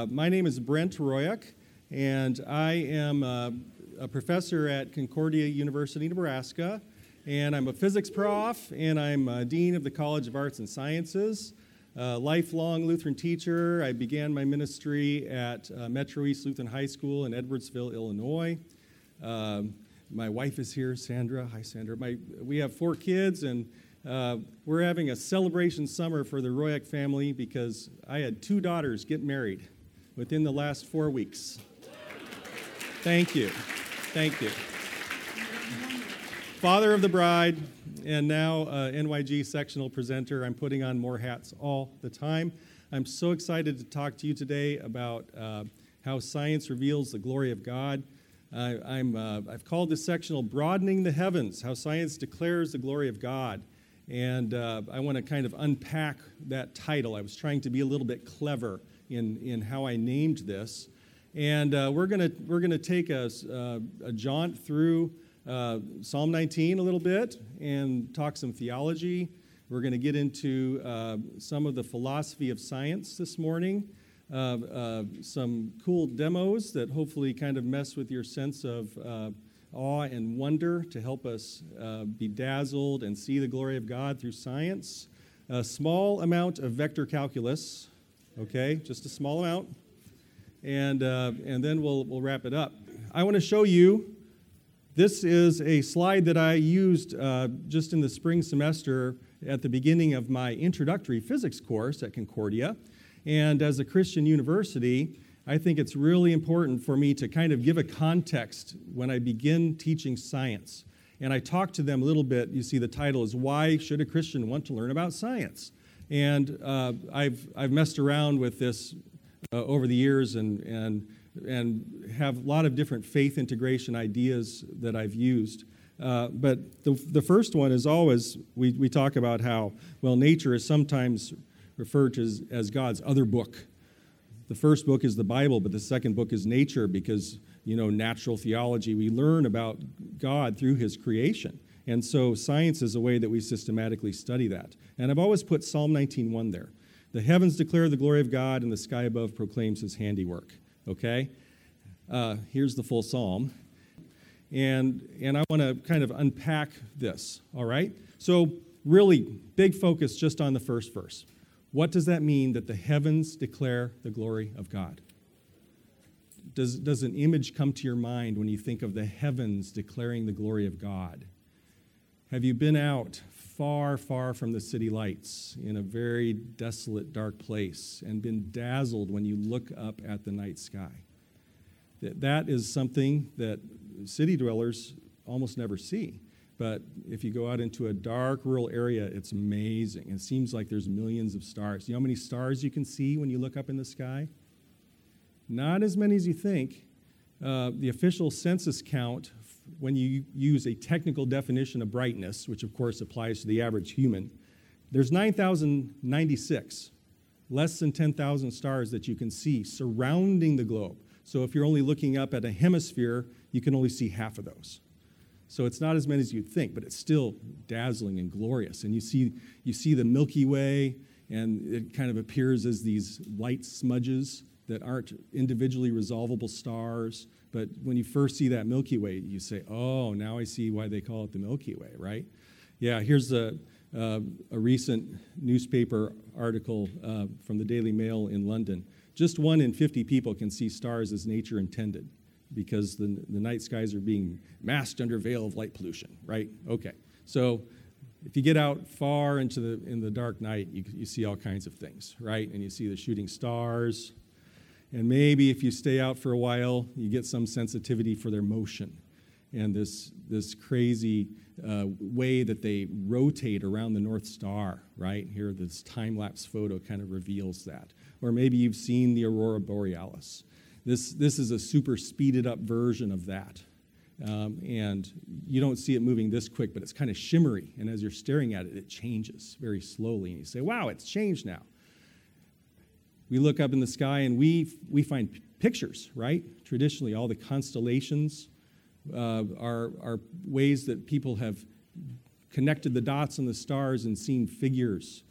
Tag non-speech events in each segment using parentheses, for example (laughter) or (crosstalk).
Uh, my name is Brent Royuk, and I am uh, a professor at Concordia University, Nebraska. And I'm a physics prof, and I'm a dean of the College of Arts and Sciences. A lifelong Lutheran teacher. I began my ministry at uh, Metro East Lutheran High School in Edwardsville, Illinois. Um, my wife is here, Sandra. Hi, Sandra. My, we have four kids, and uh, we're having a celebration summer for the Royuk family because I had two daughters get married within the last four weeks. Thank you. Thank you. Father of the bride, and now uh, NYG sectional presenter. I'm putting on more hats all the time. I'm so excited to talk to you today about uh, how science reveals the glory of God. I, uh, I've called this sectional Broadening the Heavens How Science Declares the Glory of God. And uh, I want to kind of unpack that title. I was trying to be a little bit clever in, in how I named this. And uh, we're going we're gonna take a, uh, a jaunt through uh, Psalm 19 a little bit and talk some theology. We're going to get into uh, some of the philosophy of science this morning, uh, uh, some cool demos that hopefully kind of mess with your sense of awe and wonder to help us be dazzled and see the glory of God through science. A small amount of vector calculus, okay, just a small amount, and, uh, and then we'll, we'll wrap it up. I want to show you this is a slide that I used uh, just in the spring semester at the beginning of my introductory physics course at Concordia. And as a Christian university, I think it's really important for me to kind of give a context when I begin teaching science. And I talk to them a little bit. You see, the title is Why Should a Christian Want to Learn About Science? And uh, I've, I've messed around with this uh, over the years and, and, and have a lot of different faith integration ideas that I've used. Uh, but the, the first one is always we, we talk about how, well, nature is sometimes referred to as, as God's other book. The first book is the Bible, but the second book is nature because, you know, natural theology, we learn about God through his creation. And so science is a way that we systematically study that. And I've always put Psalm 19:1 there. The heavens declare the glory of God, and the sky above proclaims his handiwork. Okay? Uh, here's the full psalm. And, and I want to kind of unpack this, all right? So, really, big focus just on the first verse. What does that mean that the heavens declare the glory of God? Does, does an image come to your mind when you think of the heavens declaring the glory of God? Have you been out far, far from the city lights in a very desolate, dark place and been dazzled when you look up at the night sky? That, that is something that city dwellers almost never see. But if you go out into a dark rural area, it's amazing. It seems like there's millions of stars. You know how many stars you can see when you look up in the sky? Not as many as you think. Uh, the official census count when you use a technical definition of brightness, which of course applies to the average human, there's 9,096, less than 10,000 stars that you can see surrounding the globe. So if you're only looking up at a hemisphere, you can only see half of those. So it's not as many as you'd think, but it's still dazzling and glorious. And you see, you see the Milky Way, and it kind of appears as these light smudges that aren't individually resolvable stars. But when you first see that Milky Way, you say, oh, now I see why they call it the Milky Way, right? Yeah, here's a, uh, a recent newspaper article uh, from the Daily Mail in London. Just one in 50 people can see stars as nature intended because the, the night skies are being masked under veil of light pollution, right? Okay. So if you get out far into the in the dark night, you, you see all kinds of things, right? And you see the shooting stars, and maybe if you stay out for a while, you get some sensitivity for their motion and this, this crazy uh, way that they rotate around the North Star, right? Here, this time lapse photo kind of reveals that. Or maybe you've seen the Aurora Borealis. This, this is a super speeded up version of that. Um, and you don't see it moving this quick, but it's kind of shimmery. And as you're staring at it, it changes very slowly. And you say, wow, it's changed now we look up in the sky and we, we find pictures, right? Traditionally, all the constellations uh, are, are ways that people have connected the dots on the stars and seen figures,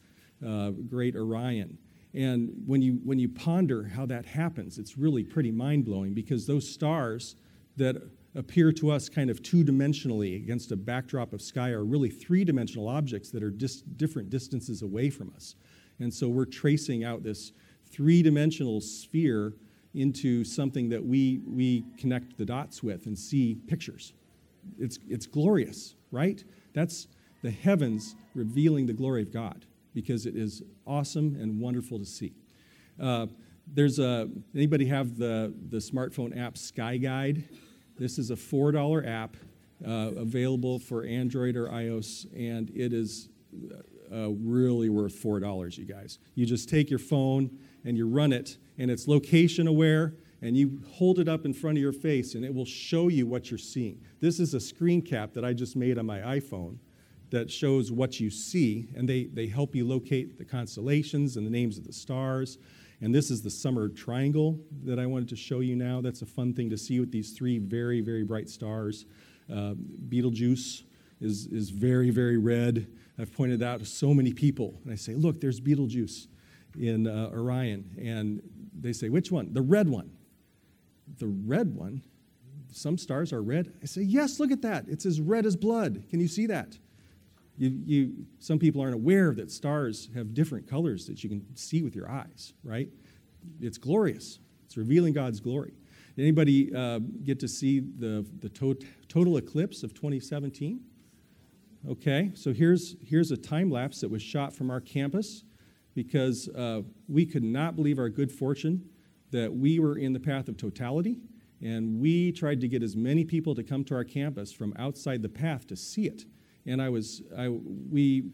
uh, great Orion. And when you, when you ponder how that happens, it's really pretty mind blowing because those stars that appear to us kind of two dimensionally against a backdrop of sky are really three dimensional objects that are dis- different distances away from us. And so we're tracing out this three dimensional sphere into something that we, we connect the dots with and see pictures. It's, it's glorious, right? That's the heavens revealing the glory of God because it is awesome and wonderful to see. Uh, there's a, anybody have the, the smartphone app Sky Guide? This is a $4 app uh, available for Android or iOS, and it is uh, really worth $4, you guys. You just take your phone and you run it, and it's location aware, and you hold it up in front of your face, and it will show you what you're seeing. This is a screen cap that I just made on my iPhone that shows what you see, and they, they help you locate the constellations and the names of the stars. And this is the summer triangle that I wanted to show you now. That's a fun thing to see with these three very, very bright stars. Uh, Betelgeuse is, is very, very red. I've pointed out to so many people, and I say, Look, there's Betelgeuse in uh, Orion. And they say, Which one? The red one. The red one? Some stars are red. I say, Yes, look at that. It's as red as blood. Can you see that? You, you, some people aren't aware that stars have different colors that you can see with your eyes, right? It's glorious. It's revealing God's glory. Did anybody uh, get to see the, the to- total eclipse of 2017? Okay, so here's, here's a time lapse that was shot from our campus because uh, we could not believe our good fortune that we were in the path of totality, and we tried to get as many people to come to our campus from outside the path to see it and I was, I, we,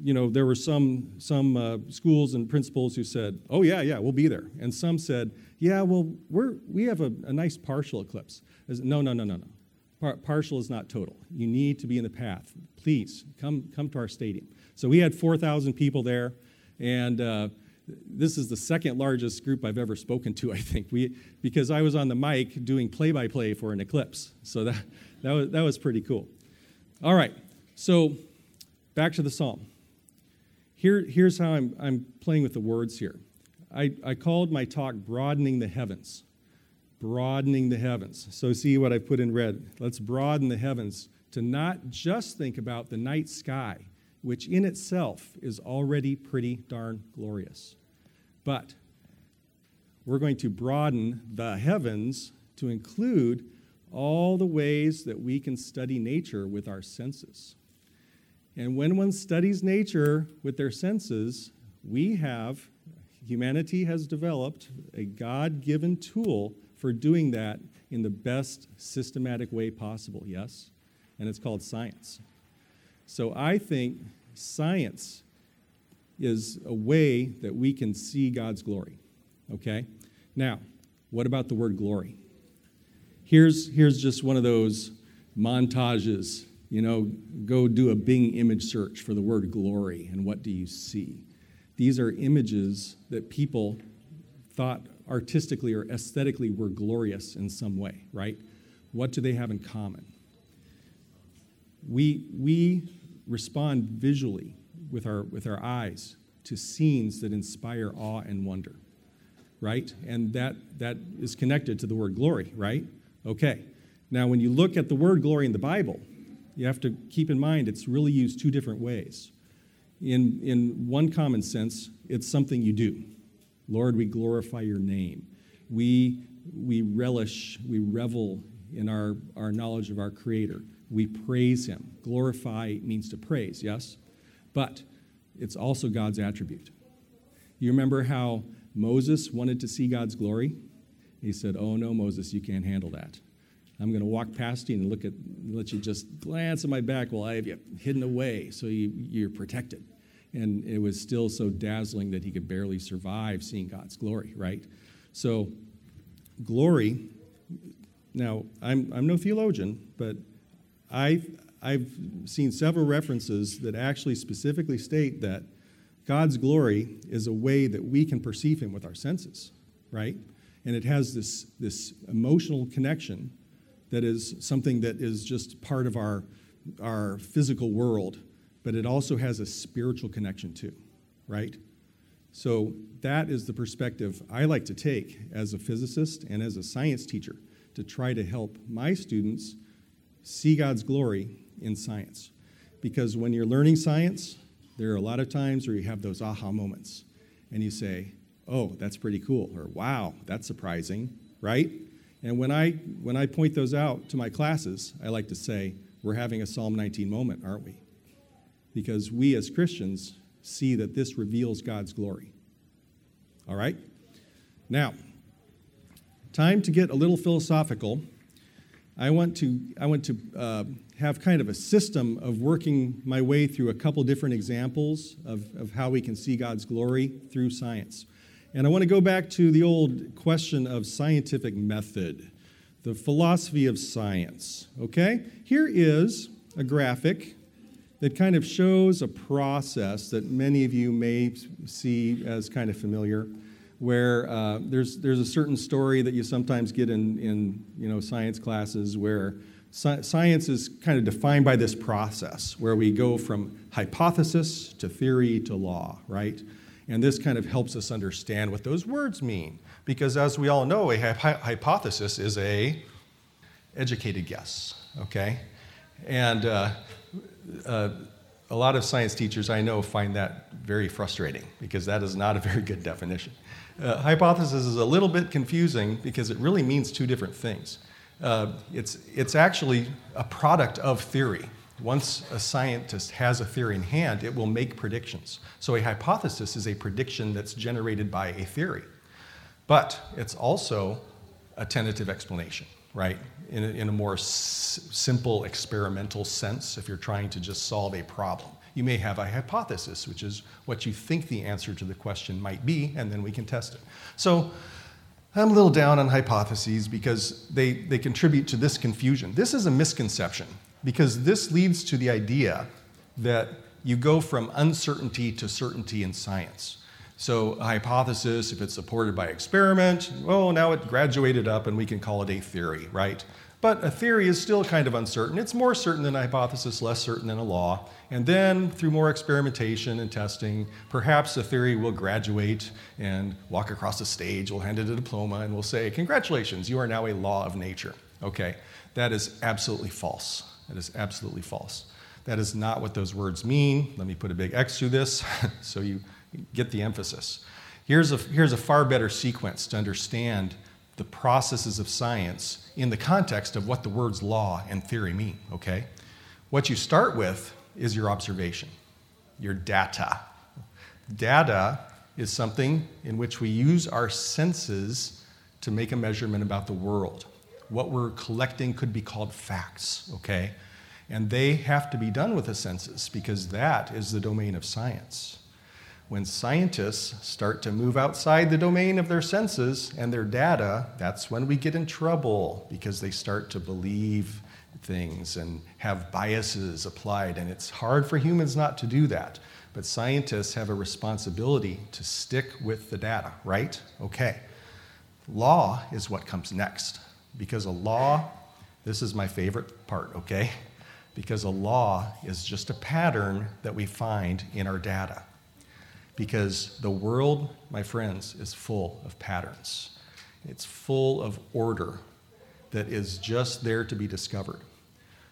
you know, there were some, some uh, schools and principals who said, oh, yeah, yeah, we'll be there. And some said, yeah, well, we're, we have a, a nice partial eclipse. No, no, no, no, no. Par- partial is not total. You need to be in the path. Please, come, come to our stadium. So we had 4,000 people there, and uh, this is the second largest group I've ever spoken to, (laughs) I think, we, because I was on the mic doing play by play for an eclipse. So that, that, was, that was pretty cool. All right, so, back to the psalm. Here, here's how I'm, I'm playing with the words here. I, I called my talk Broadening the Heavens. Broadening the Heavens. So, see what I've put in red. Let's broaden the heavens to not just think about the night sky, which in itself is already pretty darn glorious, but we're going to broaden the heavens to include all the ways that we can study nature with our senses. And when one studies nature with their senses, we have, humanity has developed a God given tool for doing that in the best systematic way possible, yes? And it's called science. So I think science is a way that we can see God's glory, okay? Now, what about the word glory? Here's, here's just one of those montages you know, go do a Bing image search for the word glory, and what do you see? These are images that people thought artistically or aesthetically were glorious in some way, right? What do they have in common? We, we respond visually with our, with our eyes to scenes that inspire awe and wonder, right? And that, that is connected to the word glory, right? Okay. Now, when you look at the word glory in the Bible, you have to keep in mind it's really used two different ways. In, in one common sense, it's something you do. Lord, we glorify your name. We, we relish, we revel in our, our knowledge of our Creator. We praise Him. Glorify means to praise, yes? But it's also God's attribute. You remember how Moses wanted to see God's glory? He said, Oh, no, Moses, you can't handle that. I'm going to walk past you and look at, let you just glance at my back while I have you hidden away so you, you're protected. And it was still so dazzling that he could barely survive seeing God's glory, right? So, glory, now, I'm, I'm no theologian, but I've, I've seen several references that actually specifically state that God's glory is a way that we can perceive Him with our senses, right? And it has this, this emotional connection that is something that is just part of our, our physical world, but it also has a spiritual connection too, right? So that is the perspective I like to take as a physicist and as a science teacher to try to help my students see God's glory in science. Because when you're learning science, there are a lot of times where you have those aha moments and you say, oh, that's pretty cool, or wow, that's surprising, right? And when I, when I point those out to my classes, I like to say, we're having a Psalm 19 moment, aren't we? Because we as Christians see that this reveals God's glory. All right? Now, time to get a little philosophical. I want to, I want to uh, have kind of a system of working my way through a couple different examples of, of how we can see God's glory through science. And I want to go back to the old question of scientific method, the philosophy of science. Okay? Here is a graphic that kind of shows a process that many of you may see as kind of familiar, where uh, there's, there's a certain story that you sometimes get in, in you know, science classes where sci- science is kind of defined by this process where we go from hypothesis to theory to law, right? And this kind of helps us understand what those words mean. Because as we all know, a hypothesis is a educated guess, okay? And uh, uh, a lot of science teachers I know find that very frustrating because that is not a (laughs) very good definition. Uh, hypothesis is a little bit confusing because it really means two different things. Uh, it's, it's actually a product of theory. Once a scientist has a theory in hand, it will make predictions. So a hypothesis is a prediction that's generated by a theory. But it's also a tentative explanation right? In a, in a more s- simple experimental sense, if you're trying to just solve a problem. You may have a hypothesis, which is what you think the answer to the question might be, and then we can test it. So I'm a little down on hypotheses because they, they contribute to this confusion. This is a misconception because this leads to the idea that you go from uncertainty to certainty in science. So, a hypothesis, if it's supported by experiment, well, now it graduated up and we can call it a theory, right? But a theory is still kind of uncertain. It's more certain than a hypothesis, less certain than a law. And then, through more experimentation and testing, perhaps a theory will graduate and walk across the stage. We'll hand it a diploma and we'll say, Congratulations, you are now a law of nature. Okay, that is absolutely false. That is absolutely false. That is not what those words mean. Let me put a big X through this (laughs) so you get the emphasis. Here's a, here's a far better sequence to understand the processes of science in the context of what the words law and theory mean, okay? What you start with is your observation, your data. Data is something in which we use our senses to make a measurement about the world. What we're collecting could be called facts, okay? And they have to be done with the senses because that is the domain of science when scientists start to move outside the domain of their senses and their data, that's when we get in trouble because they start to believe things and have biases applied. And it's hard for humans not to do that. But scientists have a responsibility to stick with the data, right? Okay. Law is what comes next because a law, this is my favorite part, okay? Because a law is just a pattern that we find in our data because the world, my friends, is full of patterns. It's full of order that is just there to be discovered.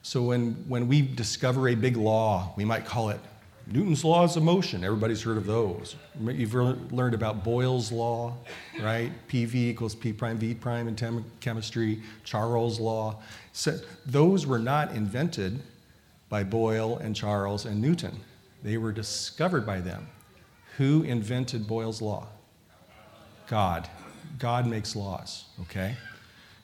So when, when we discover a big law, we might call it Newton's laws of motion. Everybody's heard of those. You've learned about Boyle's law, right? PV equals P prime V prime in tem- chemistry, Charles' law. So those were not invented by Boyle and Charles and Newton. They were discovered by them. Who invented Boyle's Law? God. God makes laws, okay?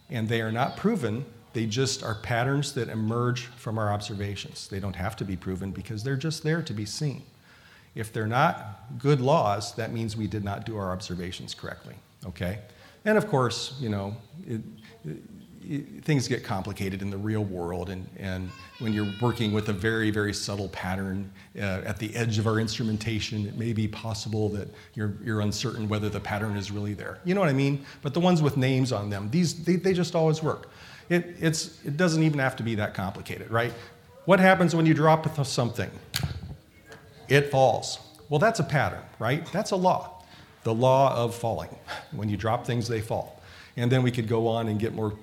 And they are not proven, they just are patterns that emerge from our observations. They don't have to be proven because they're just there to be seen. If they're not good laws, that means we did not do our observations correctly, okay? And of course, you know, it, things get complicated in the real world, and, and when you're working with a very, very subtle pattern uh, at the edge of our instrumentation, it may be possible that you're, you're uncertain whether the pattern is really there. You know what I mean? But the ones with names on them, these, they, they just always work. It, it's, it doesn't even have to be that complicated, right? What happens when you drop something? It falls. Well, that's a pattern, right? That's a law. the law of falling. When you drop things, they fall. And then we could go on and get more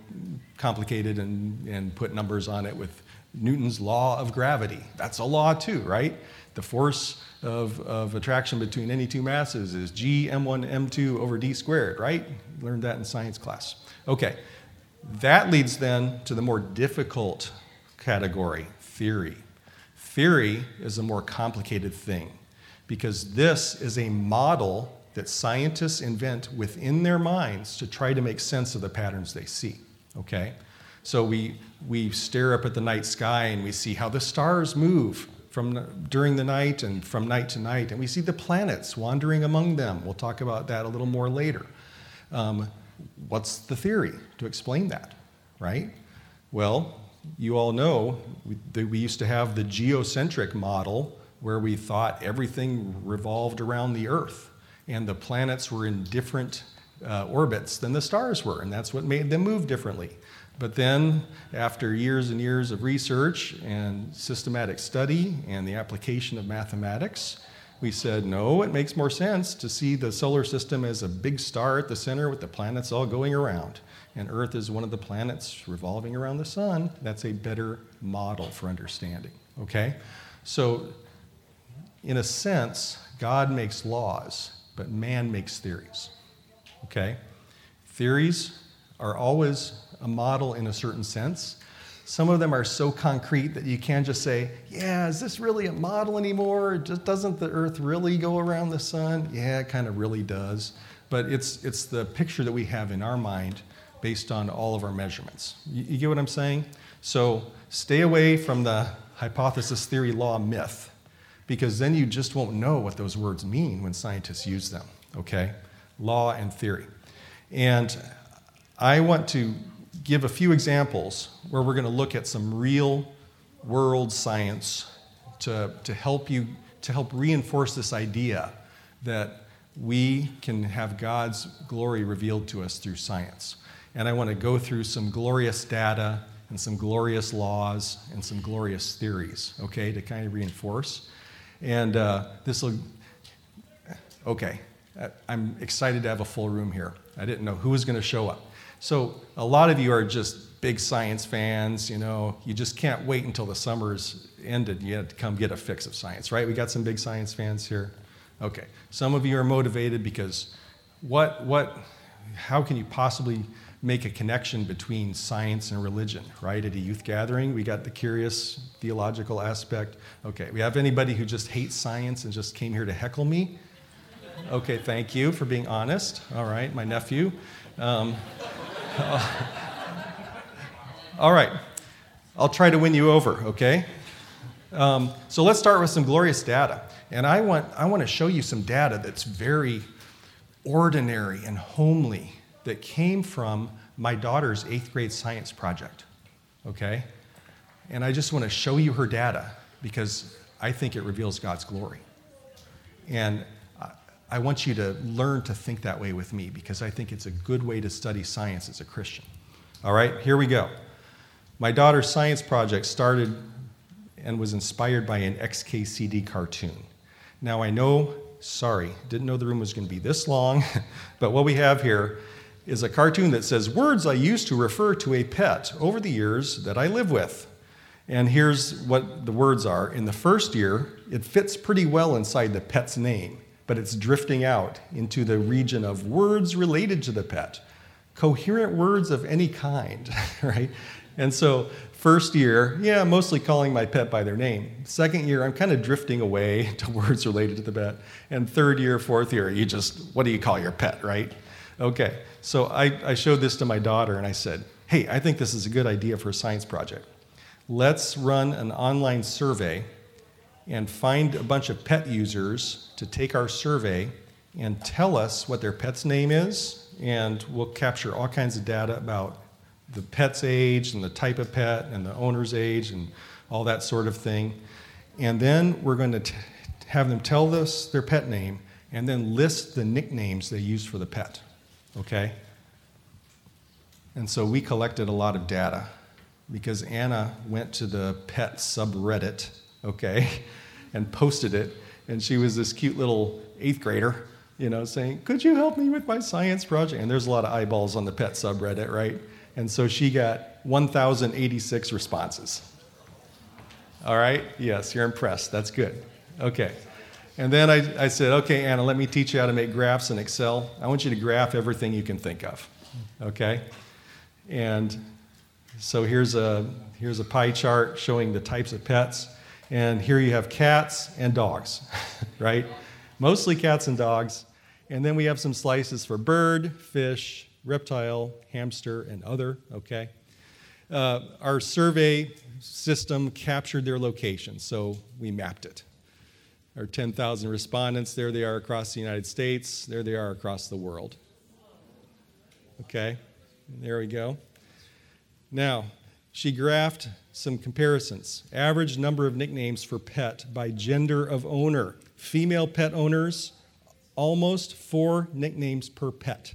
complicated and, and put numbers on it with Newton's law of gravity. That's a law too, right? The force of, of attraction between any two masses is g m1 m2 over d squared, right? Learned that in science class. Okay, that leads then to the more difficult category, theory. Theory is a more complicated thing because this is a model that scientists invent within their minds to try to make sense of the patterns they see. Okay? So we, we stare up at the night sky and we see how the stars move from during the night and from night to night, and we see the planets wandering among them. We'll talk about that a little more later. Um, what's the theory to explain that, right? Well, you all know we, we used to have the geocentric model where we thought everything revolved around the Earth and the planets were in different uh, orbits than the stars were, and that's what made them move differently. But then, after years and years of research and systematic study and the application of mathematics, we said, no, it makes more sense to see the solar system as a big star at the center with the planets all going around. And Earth is one of the planets revolving around the sun. That's a better model for understanding. Okay? So, in a sense, God makes laws, but man makes theories. Okay? Theories are always a model in a certain sense. Some of them are so concrete that you can't just say, yeah, is this really a model anymore? Just doesn't the earth really go around the sun? Yeah, it kind of really does. But it's, it's the picture that we have in our mind based on all of our measurements. You, you get what I'm saying? So stay away from the hypothesis theory law myth because then you just won't know what those words mean when scientists use them, okay? Law and theory. And I want to give a few examples where we're going to look at some real world science to, to help you to help reinforce this idea that we can have God's glory revealed to us through science. And I want to go through some glorious data and some glorious laws and some glorious theories, okay, to kind of reinforce. And uh, this will, okay, I'm excited to have a full room here. I didn't know who was going to show up. So a lot of you are just big science fans, you know, you just can't wait until the summer's ended yet to come get a fix of science, right? We got some big science fans here. Okay. Some of you are motivated because what what how can you possibly make a connection between science and religion, right? At a youth gathering, we got the curious theological aspect. Okay, we have anybody who just hates science and just came here to heckle me? Okay, thank you for being honest. All right, my nephew. Um, (laughs) all right. I'll try to win you over, okay? Um, so let's start with some glorious data. And I want, I want to show you some data that's very ordinary and homely that came from my daughter's eighth grade science project, okay? And I just want to show you her data because I think it reveals God's glory. And I want you to learn to think that way with me because I think it's a good way to study science as a Christian. All right, here we go. My daughter's science project started and was inspired by an XKCD cartoon. Now, I know, sorry, didn't know the room was going to be this long, (laughs) but what we have here is a cartoon that says, Words I used to refer to a pet over the years that I live with. And here's what the words are. In the first year, it fits pretty well inside the pet's name but it's drifting out into the region of words related to the pet, coherent words of any kind, (laughs) right? And so, first year, yeah, mostly calling my pet by their name. Second year, I'm kind of drifting away (laughs) to words related to the pet. And third year, fourth year, you just, what do you call your pet, right? Okay, so I, I showed this to my daughter and I said, hey, I think this is a good idea for a science project. Let's run an online survey and find a bunch of pet users to take our survey and tell us what their pet's name is, and we'll capture all kinds of data about the pet's age and the type of pet and the owner's age and all that sort of thing. And then we're going to t- have them tell us their pet name and then list the nicknames they use for the pet. Okay? And so we collected a lot of data because Anna went to the pet subreddit, okay, (laughs) and posted it. And she was this cute little eighth grader, you know, saying, Could you help me with my science project? And there's a lot of eyeballs on the pet subreddit, right? And so she got 1,086 responses. All right? Yes, you're impressed. That's good. Okay. And then I, I said, Okay, Anna, let me teach you how to make graphs in Excel. I want you to graph everything you can think of. Okay? And so here's a, here's a pie chart showing the types of pets. And here you have cats and dogs, (laughs) right? Mostly cats and dogs. And then we have some slices for bird, fish, reptile, hamster, and other, okay? Uh, our survey system captured their location, so we mapped it. Our 10,000 respondents, there they are across the United States, there they are across the world. Okay, there we go. Now, she graphed some comparisons. Average number of nicknames for pet by gender of owner. Female pet owners, almost four nicknames per pet.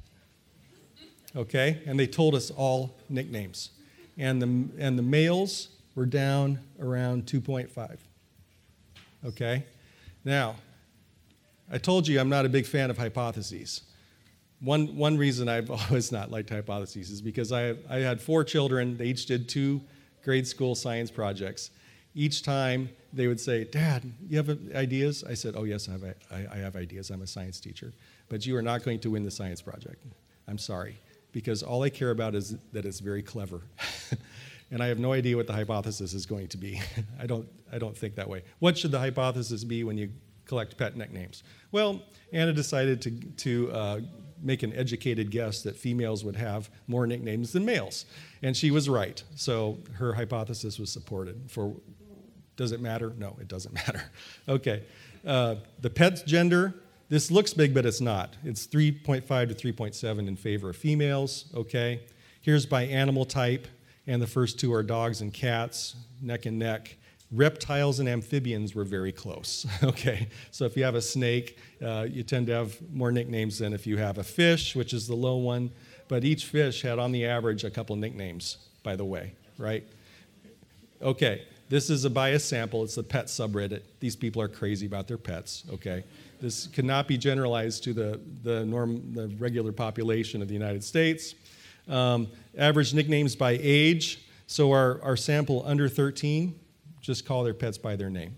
Okay? And they told us all nicknames. And the, and the males were down around 2.5. Okay? Now, I told you I'm not a big fan of hypotheses. One, one reason I've (laughs) always not liked hypotheses is because I, I had four children. They each did two grade school science projects. Each time they would say, Dad, you have ideas? I said, Oh, yes, I have, I, I have ideas. I'm a science teacher. But you are not going to win the science project. I'm sorry. Because all I care about is that it's very clever. (laughs) and I have no idea what the hypothesis is going to be. (laughs) I, don't, I don't think that way. What should the hypothesis be when you collect pet nicknames? Well, Anna decided to, to uh, make an educated guess that females would have more nicknames than males. And she was right. So her hypothesis was supported. For does it matter? No, it doesn't (laughs) matter. Okay. Uh, the pet's gender, this looks big, but it's not. It's 3.5 to 3.7 in favor of females. Okay. Here's by animal type, and the first two are dogs and cats, neck and neck. Reptiles and amphibians were very close. (laughs) okay, so if you have a snake, uh, you tend to have more nicknames than if you have a fish, which is the low one. But each fish had, on the average, a couple nicknames, by the way, right? Okay, this is a biased sample. It's the pet subreddit. These people are crazy about their pets, okay? This cannot be generalized to the, the, norm, the regular population of the United States. Um, average nicknames by age. So our, our sample under 13 just call their pets by their name.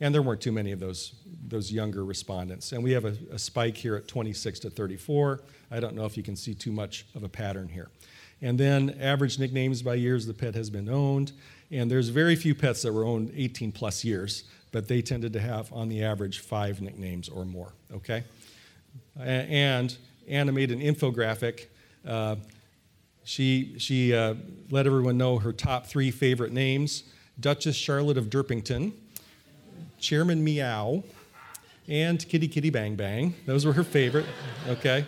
And there weren't too many of those, those younger respondents. And we have a, a, spike here at 26 to 34. I don't know if you can see too much of a pattern here. And then average nicknames by years the pet has been owned. And there's very few pets that were owned 18 plus years, but they tended to have, on the average, five nicknames or more. Okay? And animate an infographic. Uh, she she uh, let everyone know her top three favorite names Duchess Charlotte of Derpington, Chairman Meow, and Kitty Kitty Bang Bang. Those were her favorite, okay?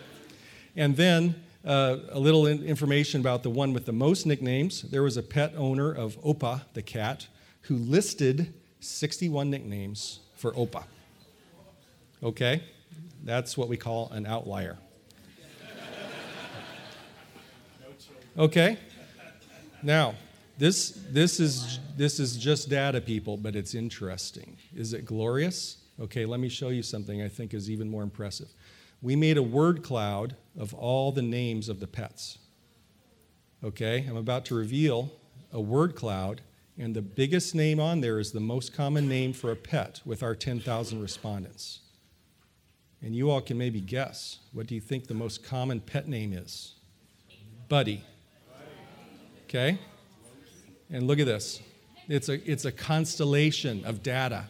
And then uh, a little in- information about the one with the most nicknames. There was a pet owner of Opa, the cat, who listed 61 nicknames for Opa. Okay? That's what we call an outlier. Okay? Now, this, this, is, this is just data, people, but it's interesting. Is it glorious? Okay, let me show you something I think is even more impressive. We made a word cloud of all the names of the pets. Okay, I'm about to reveal a word cloud, and the biggest name on there is the most common name for a pet with our 10,000 respondents. And you all can maybe guess what do you think the most common pet name is? Buddy. Okay? And look at this. It's a, it's a constellation of data.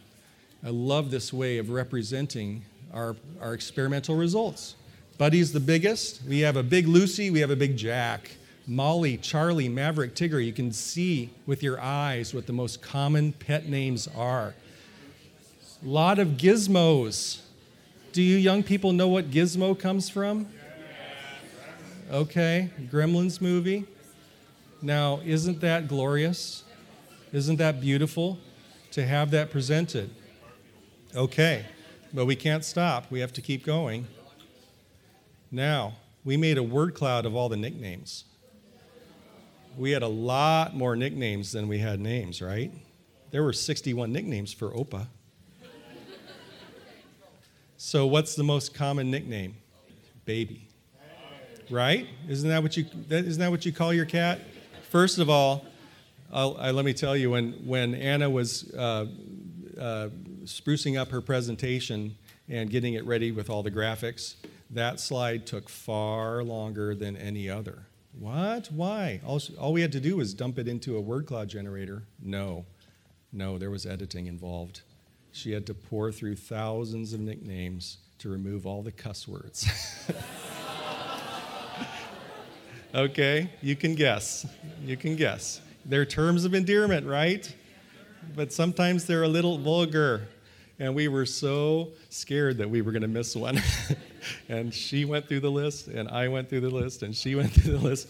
I love this way of representing our, our experimental results. Buddy's the biggest. We have a big Lucy, we have a big Jack. Molly, Charlie, Maverick, Tigger. You can see with your eyes what the most common pet names are. A lot of gizmos. Do you young people know what gizmo comes from? Okay, Gremlins movie. Now, isn't that glorious? Isn't that beautiful to have that presented? Okay, but we can't stop. We have to keep going. Now, we made a word cloud of all the nicknames. We had a lot more nicknames than we had names, right? There were 61 nicknames for Opa. So, what's the most common nickname? Baby. Right? Isn't that what you, isn't that what you call your cat? First of all, I, let me tell you, when, when Anna was uh, uh, sprucing up her presentation and getting it ready with all the graphics, that slide took far longer than any other. What? Why? All, all we had to do was dump it into a word cloud generator. No, no, there was editing involved. She had to pour through thousands of nicknames to remove all the cuss words. (laughs) okay, you can guess. You can guess. They're terms of endearment, right? But sometimes they're a little vulgar. And we were so scared that we were going to miss one. (laughs) and she went through the list, and I went through the list, and she (laughs) went through the list.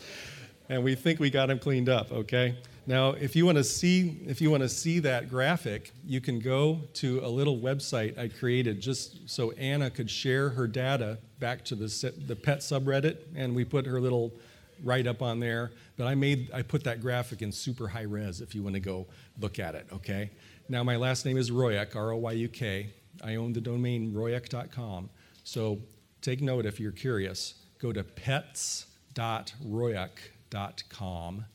And we think we got them cleaned up, okay? Now, if you want to see if you want to see that graphic, you can go to a little website I created just so Anna could share her data back to the the pet subreddit, and we put her little write up on there. But I made I put that graphic in super high res if you want to go look at it. Okay. Now my last name is Royuk, R-O-Y-U-K. I own the domain royuk.com. So take note if you're curious. Go to pets.royuk.com,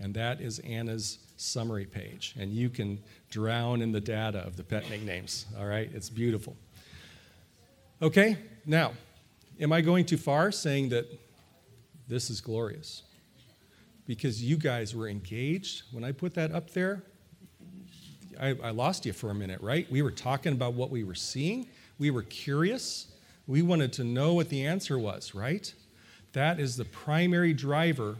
and that is Anna's summary page. And you can drown in the data of the pet nicknames. All right, it's beautiful. Okay, now, am I going too far saying that this is glorious? Because you guys were engaged when I put that up there. I, I lost you for a minute, right? We were talking about what we were seeing. We were curious. We wanted to know what the answer was, right? That is the primary driver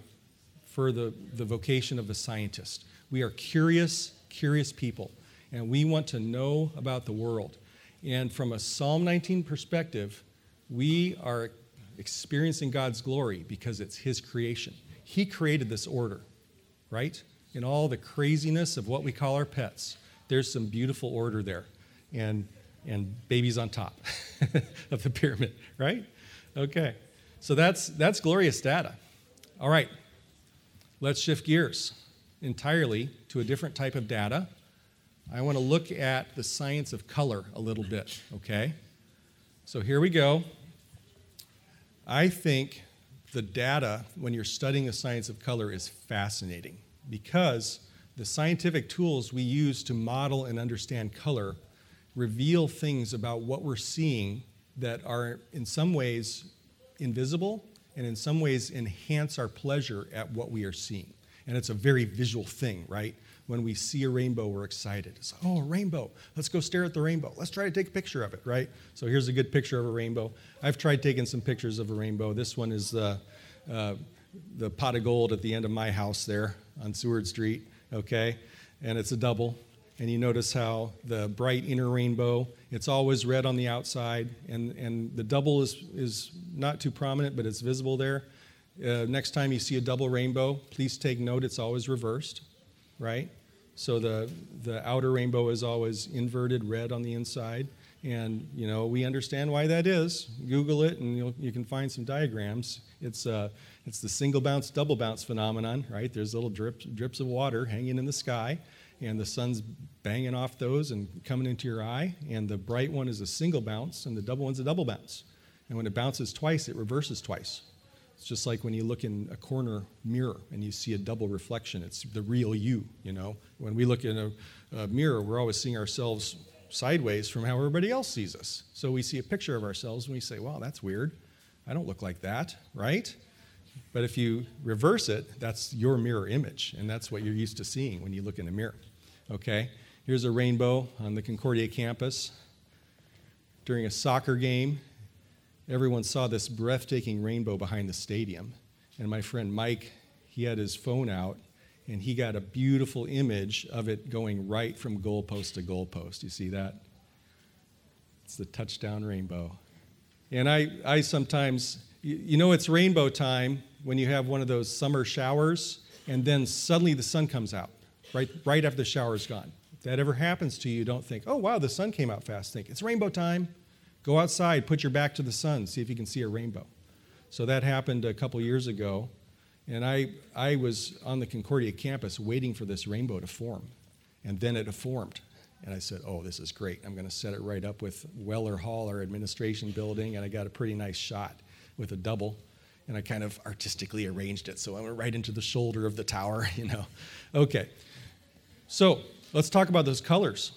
for the, the vocation of a scientist. We are curious, curious people, and we want to know about the world. And from a Psalm 19 perspective, we are experiencing God's glory because it's His creation. He created this order, right? In all the craziness of what we call our pets, there's some beautiful order there. And, and babies on top (laughs) of the pyramid, right? Okay. So that's, that's glorious data. All right. Let's shift gears entirely to a different type of data. I want to look at the science of color a little bit, okay? So here we go. I think the data, when you're studying the science of color, is fascinating because the scientific tools we use to model and understand color reveal things about what we're seeing that are, in some ways, invisible and in some ways enhance our pleasure at what we are seeing. And it's a very visual thing, right? When we see a rainbow, we're excited. It's like, oh, a rainbow. Let's go stare at the rainbow. Let's try to take a picture of it, right? So here's a good picture of a rainbow. I've tried taking some pictures of a rainbow. This one is the, uh, the pot of gold at the end of my house there on Seward Street, okay? And it's a double. And you notice how the bright inner rainbow, it's always red on the outside, and, and the double is, is not too prominent, but it's visible there. Uh, next time you see a double rainbow, please take note it's always reversed, right? So the, the outer rainbow is always inverted red on the inside. And, you know, we understand why that is. Google it and you can find some diagrams. It's, uh, it's the single bounce, double bounce phenomenon, right? There's little drips, drips of water hanging in the sky, and the sun's banging off those and coming into your eye. And the bright one is a single bounce, and the double one's a double bounce. And when it bounces twice, it reverses twice. It's just like when you look in a corner mirror and you see a double reflection. It's the real you, you know. When we look in a, a mirror, we're always seeing ourselves sideways from how everybody else sees us. So we see a picture of ourselves and we say, wow, that's weird. I don't look like that, right? But if you reverse it, that's your mirror image, and that's what you're used to seeing when you look in a mirror. Okay? Here's a rainbow on the Concordia campus. During a soccer game, everyone saw this breathtaking rainbow behind the stadium. And my friend Mike, he had his phone out and he got a beautiful image of it going right from goalpost to goalpost. You see that? It's the touchdown rainbow. And I, I sometimes, you know, it's rainbow time when you have one of those summer showers and then suddenly the sun comes out right, right after the shower's gone. If that ever happens to you, don't think, oh, wow, the sun came out fast. Think, it's rainbow time. Go outside, put your back to the sun, see if you can see a rainbow. So that happened a couple years ago, and I, I was on the Concordia campus waiting for this rainbow to form. And then it formed. And I said, oh, this is great. I'm going to set it right up with Weller Hall, our administration building, and I got a pretty nice shot with a double. And I kind of artistically arranged it so I went right into the shoulder of the tower, (laughs) you know. Okay. So let's talk about those colors.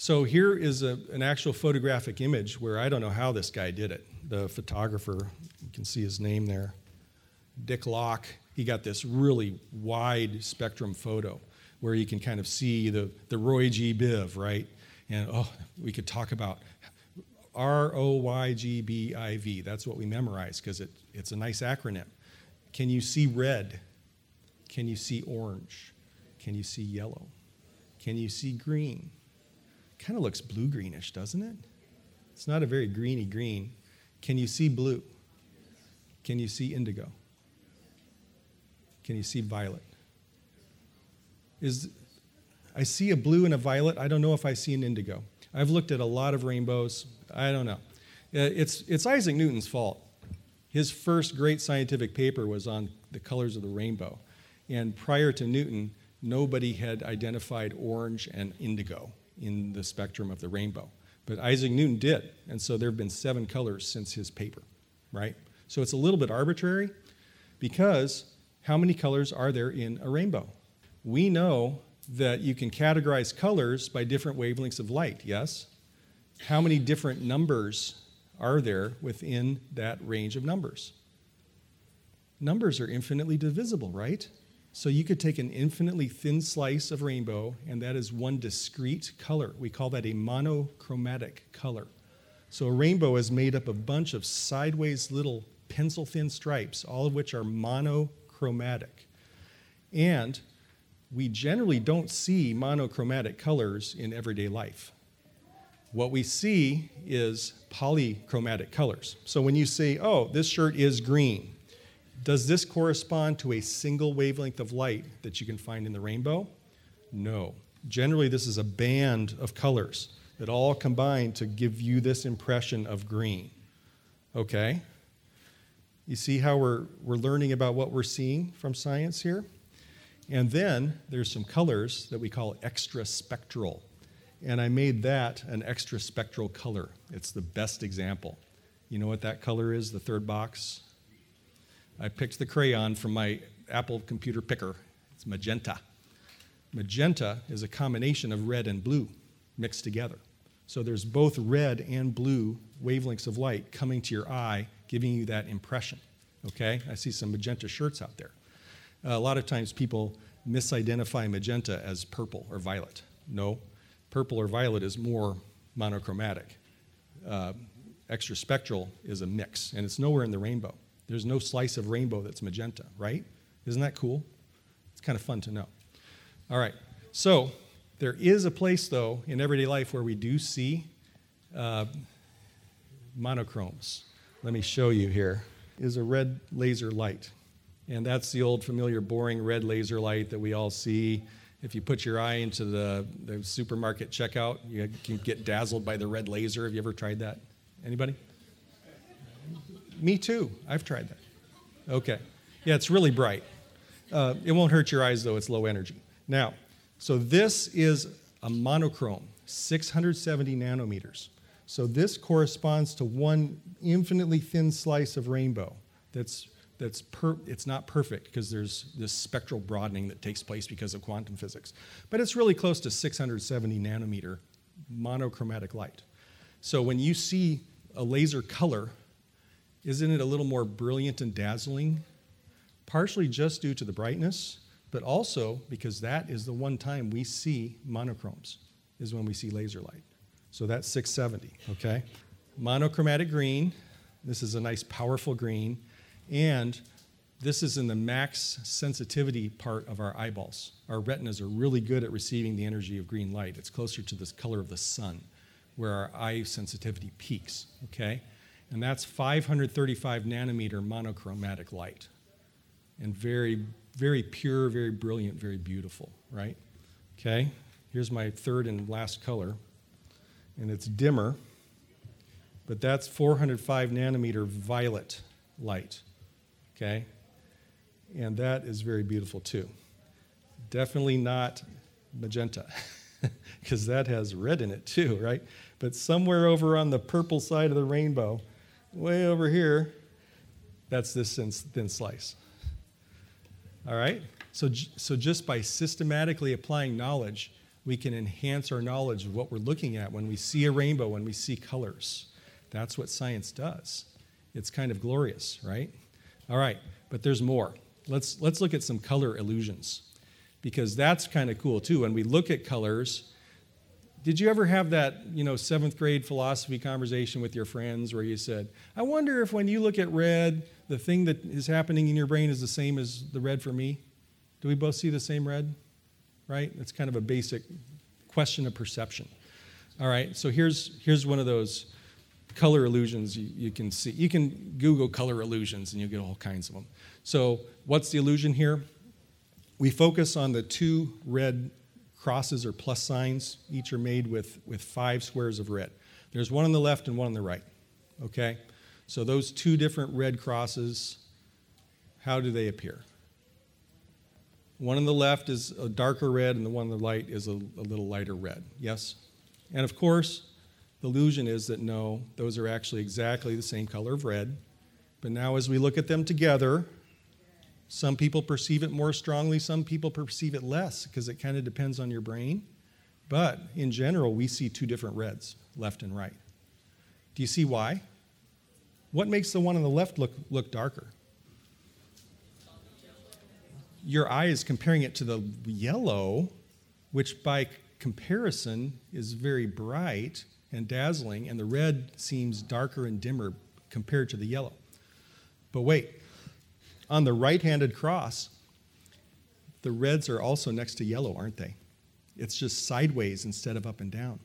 So here is a, an actual photographic image where I don't know how this guy did it. The photographer, you can see his name there, Dick Locke. He got this really wide spectrum photo where you can kind of see the, the Roy G. Biv, right? And oh, we could talk about R O Y G B I V. That's what we memorize because it, it's a nice acronym. Can you see red? Can you see orange? Can you see yellow? Can you see green? Kind of looks blue greenish, doesn't it? It's not a very greeny green. Can you see blue? Can you see indigo? Can you see violet? is I see a blue and a violet. I don't know if I see an indigo. I've looked at a lot of rainbows. I don't know. Uh, it's, it's Isaac Newton's fault. His first great scientific paper was on the colors of the rainbow. And prior to Newton, nobody had identified orange and indigo in the spectrum of the rainbow. But Isaac Newton did. And so there have been seven colors since his paper, right? So it's a little bit arbitrary because how many colors are there in a rainbow? we know that you can categorize colors by different wavelengths of light, yes? How many different numbers are there within that range of numbers? Numbers are infinitely divisible, right? So you could take an infinitely thin slice of rainbow, and that is one discrete color. We call that a monochromatic color. So a rainbow is made up of a bunch of sideways little pencil thin stripes, all of which are monochromatic. And we generally don't see monochromatic colors in everyday life. What we see is polychromatic colors. So when you say, oh, this shirt is green, does this correspond to a single wavelength of light that you can find in the rainbow? No. Generally, this is a band of colors that all combine to give you this impression of green. Okay? You see how we're, we're learning about what we're seeing from science here? And then there's some colors that we call extra spectral. And I made that an extra spectral color. It's the best example. You know what that color is, the third box? I picked the crayon from my Apple computer picker. It's magenta. Magenta is a combination of red and blue mixed together. So there's both red and blue wavelengths of light coming to your eye, giving you that impression. Okay? I see some magenta shirts out there. Uh, a lot of times people misidentify magenta as purple or violet. No, purple or violet is more monochromatic. Uh, extra spectral is a mix, and it's nowhere in the rainbow. There's no slice of rainbow that's magenta, right? Isn't that cool? It's kind of fun to know. All right, so there is a place, though, in everyday life where we do see uh, monochromes. Let me show you here. Is a red laser light. And that's the old familiar boring red laser light that we all see. If you put your eye into the, the supermarket checkout, you can get dazzled by the red laser. Have you ever tried that? Anybody? Me too. I've tried that. Okay. Yeah, it's really bright. Uh, it won't hurt your eyes, though, it's low energy. Now, so this is a monochrome, 670 nanometers. So this corresponds to one infinitely thin slice of rainbow that's that's per, it's not perfect because there's this spectral broadening that takes place because of quantum physics. But it's really close to 670 nanometer monochromatic light. So when you see a laser color, isn't it a little more brilliant and dazzling? Partially just due to the brightness, but also because that is the one time we see monochromes, is when we see laser light. So that's 670, okay? Monochromatic green, this is a nice powerful green. And this is in the max sensitivity part of our eyeballs. Our retinas are really good at receiving the energy of green light. It's closer to the color of the sun, where our eye sensitivity peaks, okay? And that's 535 nanometer monochromatic light. And very, very pure, very brilliant, very beautiful, right? Okay, here's my third and last color. And it's dimmer, but that's 405 nanometer violet light okay? And that is very beautiful too. Definitely not magenta, (laughs) because that has red in it too, right? But somewhere over on the purple side of the rainbow, way over here, that's this thin, slice. All right? So, so just by systematically applying knowledge, we can enhance our knowledge of what we're looking at when we see a rainbow, when we see colors. That's what science does. It's kind of glorious, right? All right, but there's more. Let's, let's look at some color illusions because that's kind of cool too. When we look at colors, did you ever have that, you know, seventh grade philosophy conversation with your friends where you said, I wonder if when you look at red, the thing that is happening in your brain is the same as the red for me? Do we both see the same red? Right? It's kind of a basic question of perception. All right, so here's, here's one of those color illusions you, you can see. You can Google color illusions and you'll get all kinds of them. So, what's the illusion here? We focus on the two red crosses or plus signs. Each are made with, with five squares of red. There's one on the left and one on the right. Okay? So, those two different red crosses, how do they appear? One on the left is a darker red, and the one on the right is a, a little lighter red. Yes? And of course, the illusion is that no, those are actually exactly the same color of red. But now, as we look at them together, some people perceive it more strongly, some people perceive it less because it kind of depends on your brain. But in general, we see two different reds, left and right. Do you see why? What makes the one on the left look, look darker? Your eye is comparing it to the yellow, which by comparison is very bright and dazzling, and the red seems darker and dimmer compared to the yellow. But wait, on the right handed cross, the reds are also next to yellow, aren't they? It's just sideways instead of up and down.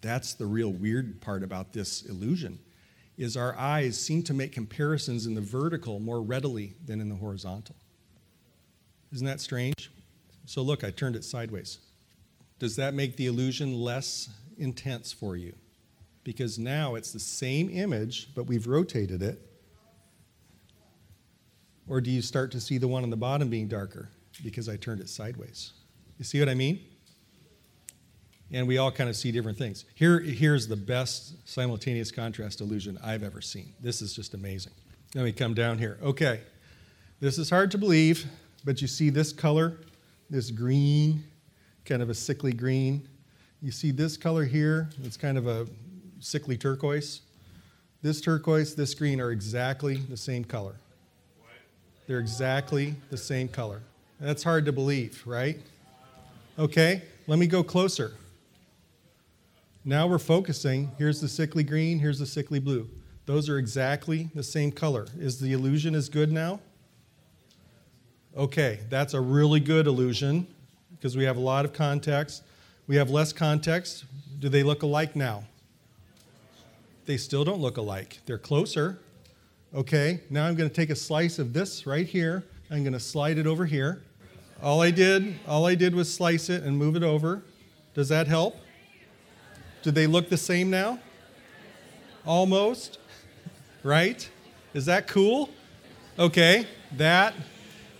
That's the real weird part about this illusion is our eyes seem to make comparisons in the vertical more readily than in the horizontal. Isn't that strange? So look, I turned it sideways. Does that make the illusion less intense for you because now it's the same image, but we've rotated it. Or do you start to see the one on the bottom being darker because I turned it sideways? You see what I mean? And we all kind of see different things. Here, here's the best simultaneous contrast illusion I've ever seen. This is just amazing. Let me come down here. Okay, this is hard to believe, but you see this color, this green, kind of a sickly green. You see this color here, it's kind of a sickly turquoise. This turquoise, this green are exactly the same color. They're exactly the same color. That's hard to believe, right? Okay, let me go closer. Now we're focusing. Here's the sickly green, here's the sickly blue. Those are exactly the same color. Is the illusion as good now? Okay, that's a really good illusion because we have a lot of context. We have less context. Do they look alike now? They still don't look alike. They're closer. Okay, now I'm going to take a slice of this right here. I'm going to slide it over here. All I did, all I did was slice it and move it over. Does that help? Do they look the same now? Almost. Right? Is that cool? Okay, that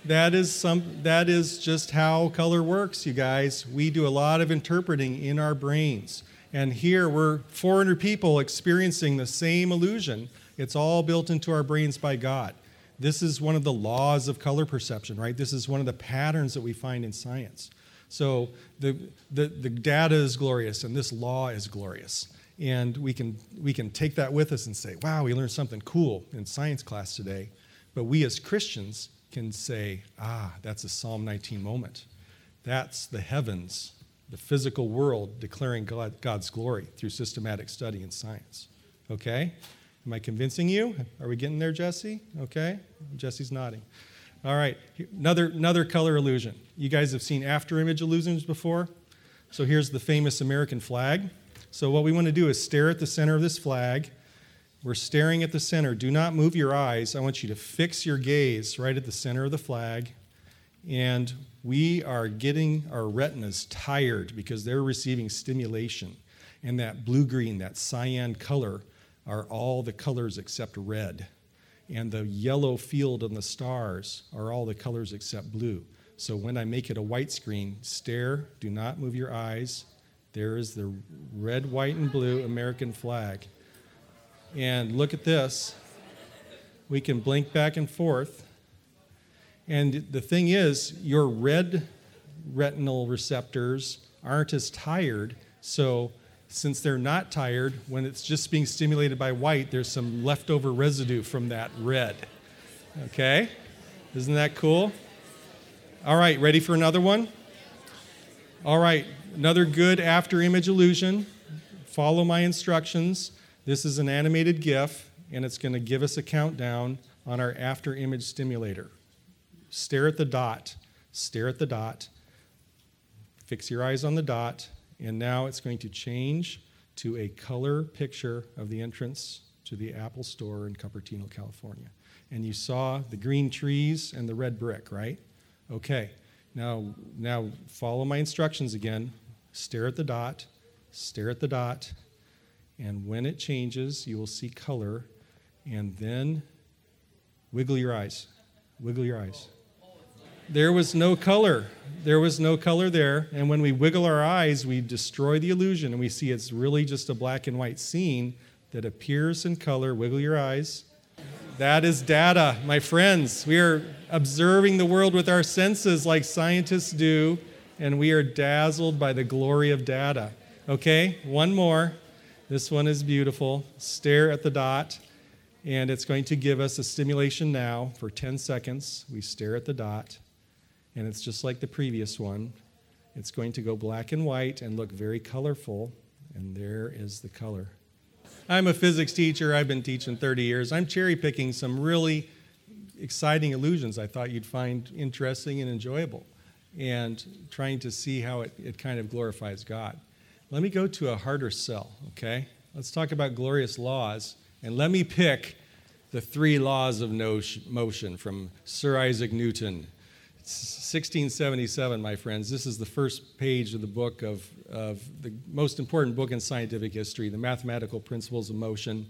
that is some that is just how color works you guys we do a lot of interpreting in our brains and here we're 400 people experiencing the same illusion it's all built into our brains by god this is one of the laws of color perception right this is one of the patterns that we find in science so the, the, the data is glorious and this law is glorious and we can we can take that with us and say wow we learned something cool in science class today but we as christians can say, ah, that's a Psalm 19 moment. That's the heavens, the physical world declaring God, God's glory through systematic study and science. Okay? Am I convincing you? Are we getting there, Jesse? Okay? Jesse's nodding. All right, another, another color illusion. You guys have seen after image illusions before? So here's the famous American flag. So what we want to do is stare at the center of this flag we're staring at the center. Do not move your eyes. I want you to fix your gaze right at the center of the flag. And we are getting our retinas tired because they're receiving stimulation. And that blue green, that cyan color, are all the colors except red. And the yellow field on the stars are all the colors except blue. So when I make it a white screen, stare, do not move your eyes. There is the red, white, and blue American flag. And look at this. We can blink back and forth. And the thing is, your red retinal receptors aren't as tired. So, since they're not tired, when it's just being stimulated by white, there's some leftover residue from that red. Okay? Isn't that cool? All right, ready for another one? All right, another good after image illusion. Follow my instructions. This is an animated GIF, and it's going to give us a countdown on our after image stimulator. Stare at the dot, stare at the dot, fix your eyes on the dot, and now it's going to change to a color picture of the entrance to the Apple store in Cupertino, California. And you saw the green trees and the red brick, right? Okay. Now, now follow my instructions again. Stare at the dot, stare at the dot, and when it changes, you will see color, and then wiggle your eyes. Wiggle your eyes. There was no color. There was no color there. And when we wiggle our eyes, we destroy the illusion and we see it's really just a black and white scene that appears in color. Wiggle your eyes. That is data, my friends. We are observing the world with our senses like scientists do, and we are dazzled by the glory of data. Okay, one more. This one is beautiful. Stare at the dot, and it's going to give us a stimulation now for 10 seconds. We stare at the dot, and it's just like the previous one. It's going to go black and white and look very colorful, and there is the color. I'm a physics teacher. I've been teaching 30 years. I'm cherry picking some really exciting illusions I thought you'd find interesting and enjoyable and trying to see how it, it kind of glorifies God. Let me go to a harder cell, okay? Let's talk about glorious laws and let me pick the three laws of motion from Sir Isaac Newton 1677, my friends. This is the first page of the book of, of the most important book in scientific history, The Mathematical Principles of Motion,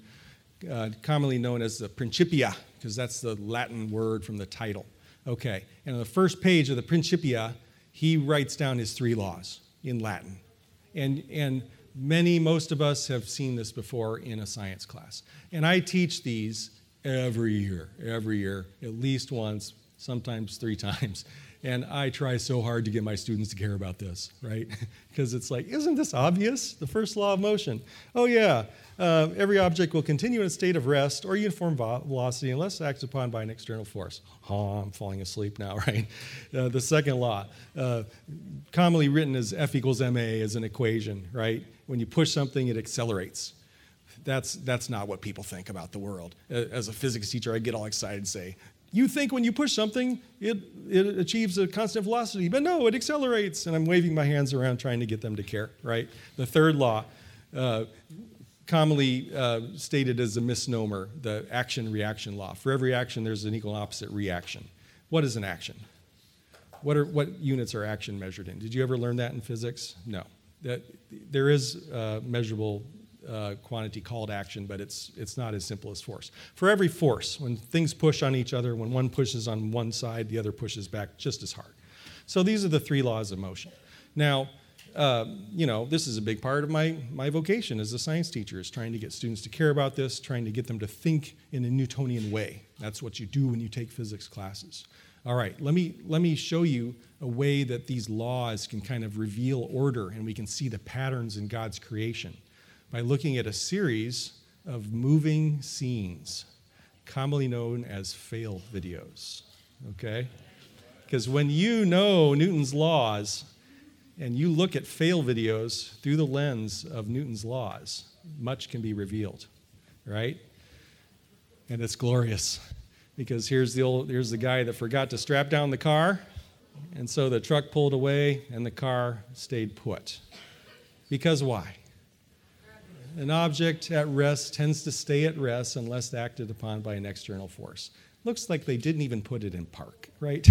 uh, commonly known as the Principia, because that's the Latin word from the title. Okay, and on the first page of the Principia, he writes down his three laws in Latin. And, and many, most of us have seen this before in a science class. And I teach these every year, every year, at least once, sometimes three (laughs) times. And I try so hard to get my students to care about this, right? (laughs) because it's like, isn't this obvious? The first law of motion. Oh, yeah. Uh, every object will continue in a state of rest or uniform velocity unless acted upon by an external force. Oh, I'm falling asleep now, (laughs) right? Uh, the second law, uh, commonly written as F equals ma as an equation, right? When you push something, it accelerates that's that's not what people think about the world. As a physics teacher, I get all excited and say, you think when you push something, it, it achieves a constant velocity, but no, it accelerates. And I'm waving my hands around trying to get them to care, right? The third law, uh, commonly uh, stated as a misnomer, the action reaction law. For every action, there's an equal and opposite reaction. What is an action? What, are, what units are action measured in? Did you ever learn that in physics? No. That, there is uh, measurable uh, quantity called action, but it's, it's not as simple as force. For every force, when things push on each other, when one pushes on one side, the other pushes back just as hard. So these are the three laws of motion. Now, uh, you know, this is a big part of my, my vocation as a science teacher is trying to get students to care about this, trying to get them to think in a Newtonian way. That's what you do when you take physics classes. All right, let me, let me show you a way that these laws can kind of reveal order and we can see the patterns in God's creation by looking at a series of moving scenes, commonly known as fail videos. Okay? Because when you know Newton's laws and you look at fail videos through the lens of Newton's laws, much can be revealed, right? And it's glorious because here's the old here's the guy that forgot to strap down the car and so the truck pulled away and the car stayed put. Because why? An object at rest tends to stay at rest unless acted upon by an external force. Looks like they didn't even put it in park, right?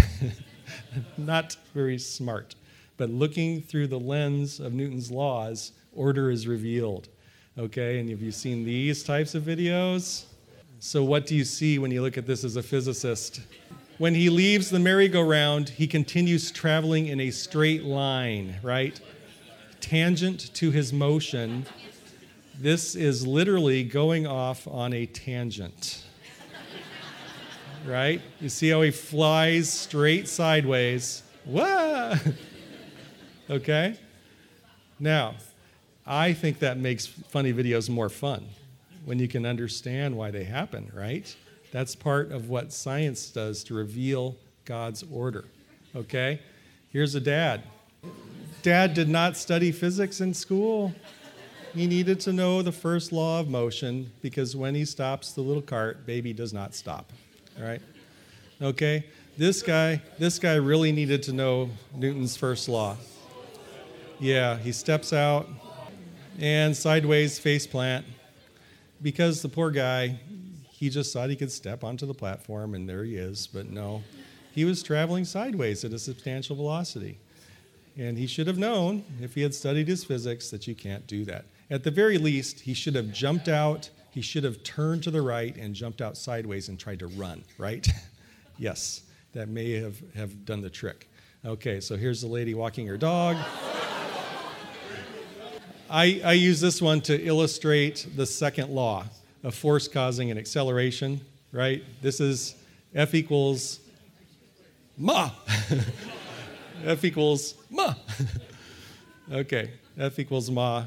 (laughs) Not very smart. But looking through the lens of Newton's laws, order is revealed. Okay, and have you seen these types of videos? So, what do you see when you look at this as a physicist? when he leaves the merry-go-round, he continues traveling in a straight line, right? Tangent to his motion. This is literally going off on a tangent. right? You see how he flies straight sideways. Whoa! okay? Now, I think that makes funny videos more fun when you can understand why they happen, right? That's part of what science does to reveal God's order. Okay? Here's a dad. Dad did not study physics in school. He needed to know the first law of motion because when he stops the little cart, baby does not stop. All right? Okay? This guy, this guy really needed to know Newton's first law. Yeah, he steps out and sideways face plant because the poor guy he just thought he could step onto the platform, and there he is. But no, he was traveling sideways at a substantial velocity. And he should have known, if he had studied his physics, that you can't do that. At the very least, he should have jumped out, he should have turned to the right and jumped out sideways and tried to run, right? (laughs) yes, that may have, have done the trick. Okay, so here's the lady walking her dog. I, I use this one to illustrate the second law of force causing an acceleration, right? This is F equals ma. (laughs) F equals ma. (laughs) okay, F equals ma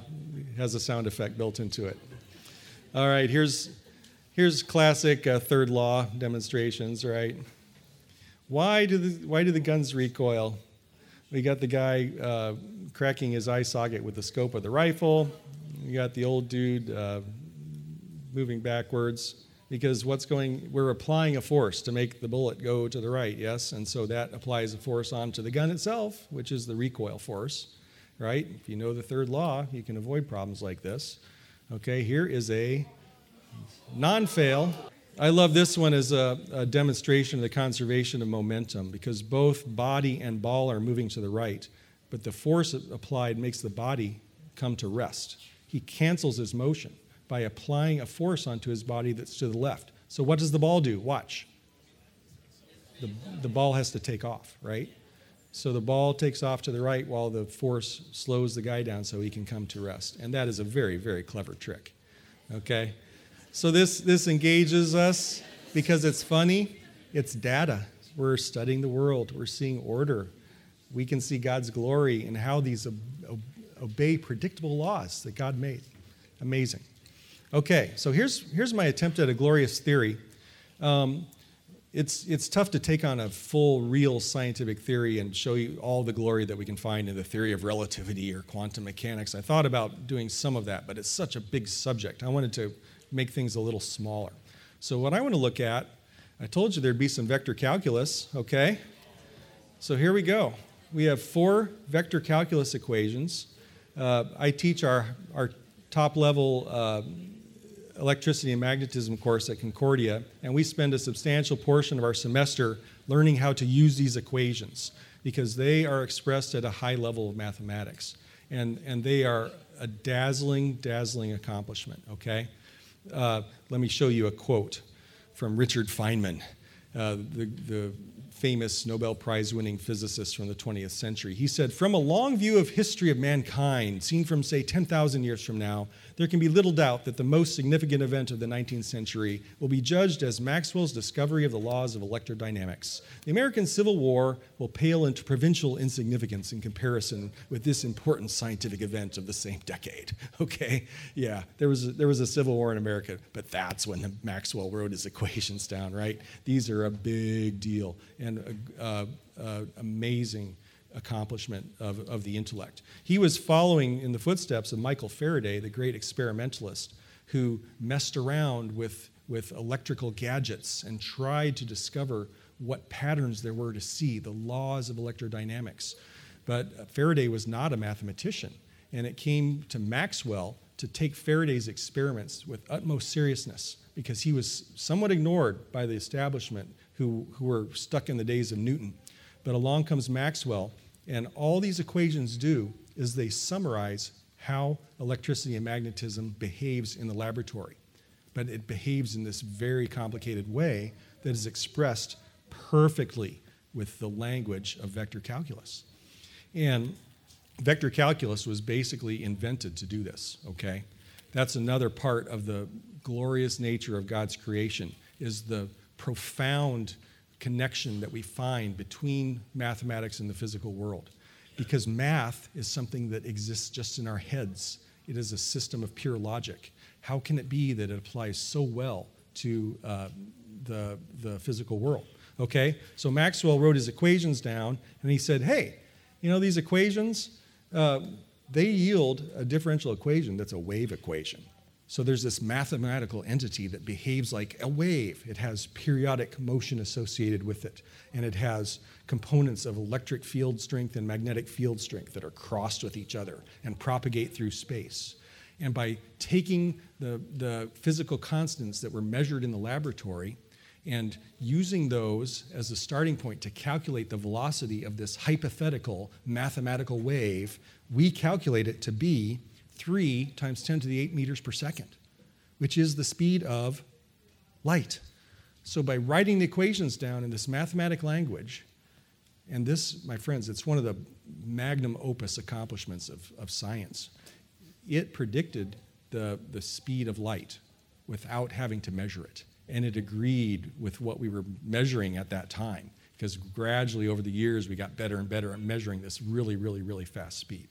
has a sound effect built into it. All right, here's, here's classic uh, third law demonstrations, right? Why do, the, why do the guns recoil? We got the guy uh, cracking his eye socket with the scope of the rifle. We got the old dude uh, moving backwards because what's going we're applying a force to make the bullet go to the right yes and so that applies a force onto the gun itself which is the recoil force right if you know the third law you can avoid problems like this okay here is a non-fail i love this one as a, a demonstration of the conservation of momentum because both body and ball are moving to the right but the force applied makes the body come to rest he cancels his motion by applying a force onto his body that's to the left. So, what does the ball do? Watch. The, the ball has to take off, right? So the ball takes off to the right while the force slows the guy down so he can come to rest. And that is a very, very clever trick. Okay? So this, this engages us because it's funny. It's data. We're studying the world, we're seeing order. We can see God's glory and how these obey predictable laws that God made. Amazing. Okay, so here's, here's my attempt at a glorious theory. Um, it's, it's tough to take on a full, real scientific theory and show you all the glory that we can find in the theory of relativity or quantum mechanics. I thought about doing some of that, but it's such a big subject. I wanted to make things a little smaller. So, what I want to look at, I told you there'd be some vector calculus, okay? So, here we go. We have four vector calculus equations. Uh, I teach our, our top level. Uh, electricity and magnetism course at Concordia, and we spend a substantial portion of our semester learning how to use these equations because they are expressed at a high level of mathematics. And, and they are a dazzling, dazzling accomplishment, okay? Uh, let me show you a quote from Richard Feynman, uh, the, the famous Nobel Prize winning physicist from the 20th century. He said, From a long view of history of mankind, seen from, say, 10,000 years from now, there can be little doubt that the most significant event of the 19th century will be judged as Maxwell's discovery of the laws of electrodynamics. The American Civil War will pale into provincial insignificance in comparison with this important scientific event of the same decade. (laughs) Okay, yeah, there was a, there was a civil war in America, but that's when Maxwell wrote his equations down, right? These are a big deal and uh, uh, amazing accomplishment of, of the intellect. He was following in the footsteps of Michael Faraday, the great experimentalist, who messed around with, with electrical gadgets and tried to discover what patterns there were to see, the laws of electrodynamics. But uh, Faraday was not a mathematician, and it came to Maxwell to take Faraday's experiments with utmost seriousness because he was somewhat ignored by the establishment who, who were stuck in the days of Newton. But along comes Maxwell and all these equations do is they summarize how electricity and magnetism behaves in the laboratory. But it behaves in this very complicated way that is expressed perfectly with the language of vector calculus. And vector calculus was basically invented to do this, okay? That's another part of the glorious nature of God's creation is the profound connection that we find between mathematics and the physical world. Because math is something that exists just in our heads. It is a system of pure logic. How can it be that it applies so well to uh, the, the physical world? Okay, so Maxwell wrote his equations down and he said, hey, you know, these equations, uh, they yield a differential equation that's a wave equation. So there's this mathematical entity that behaves like a wave. It has periodic motion associated with it, and it has components of electric field strength and magnetic field strength that are crossed with each other and propagate through space. And by taking the, the physical constants that were measured in the laboratory and using those as a starting point to calculate the velocity of this hypothetical mathematical wave, we calculate it to be 3 times 10 to the 8 meters per second, which is the speed of light. So, by writing the equations down in this mathematical language, and this, my friends, it's one of the magnum opus accomplishments of, of science, it predicted the, the speed of light without having to measure it and it agreed with what we were measuring at that time because gradually over the years we got better and better at measuring this really, really, really fast speed.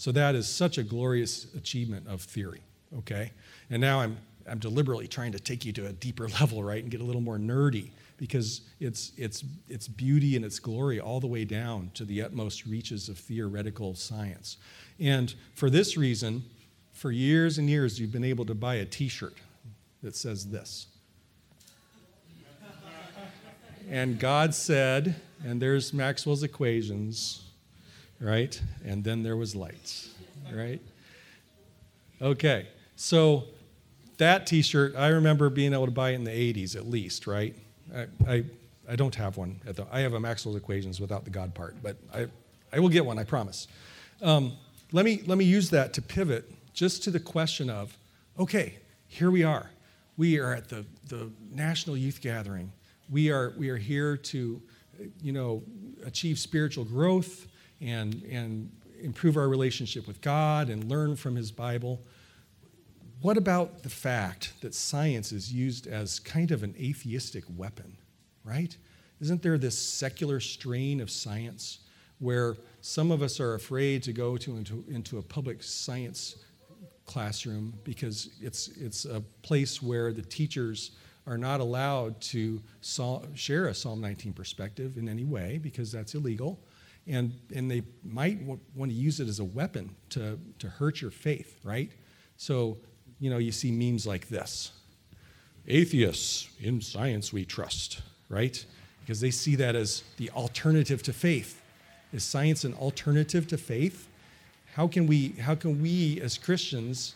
So that is such a glorious achievement of theory, okay? And now I'm, I'm deliberately trying to take you to a deeper (laughs) level, right, and get a little more nerdy because it's, it's, it's beauty and its glory all the way down to the utmost reaches of theoretical science. And for this reason, for years and years, you've been able to buy a t shirt that says this and God said, and there's Maxwell's equations, right? And then there was lights, right? Okay, so that t shirt, I remember being able to buy it in the 80s at least, right? I, I, I don't have one. The, I have a Maxwell's equations without the God part, but I, I will get one, I promise. Um, let, me, let me use that to pivot just to the question of okay, here we are. We are at the, the National Youth Gathering we are, we are here to, you know, achieve spiritual growth and, and improve our relationship with God and learn from His Bible. What about the fact that science is used as kind of an atheistic weapon, right? Isn't there this secular strain of science where some of us are afraid to go to into, into a public science classroom because it's, it's a place where the teachers are not allowed to share a Psalm 19 perspective in any way because that's illegal. And, and they might w- want to use it as a weapon to, to hurt your faith, right? So, you know, you see memes like this Atheists, in science we trust, right? Because they see that as the alternative to faith. Is science an alternative to faith? How can we, how can we as Christians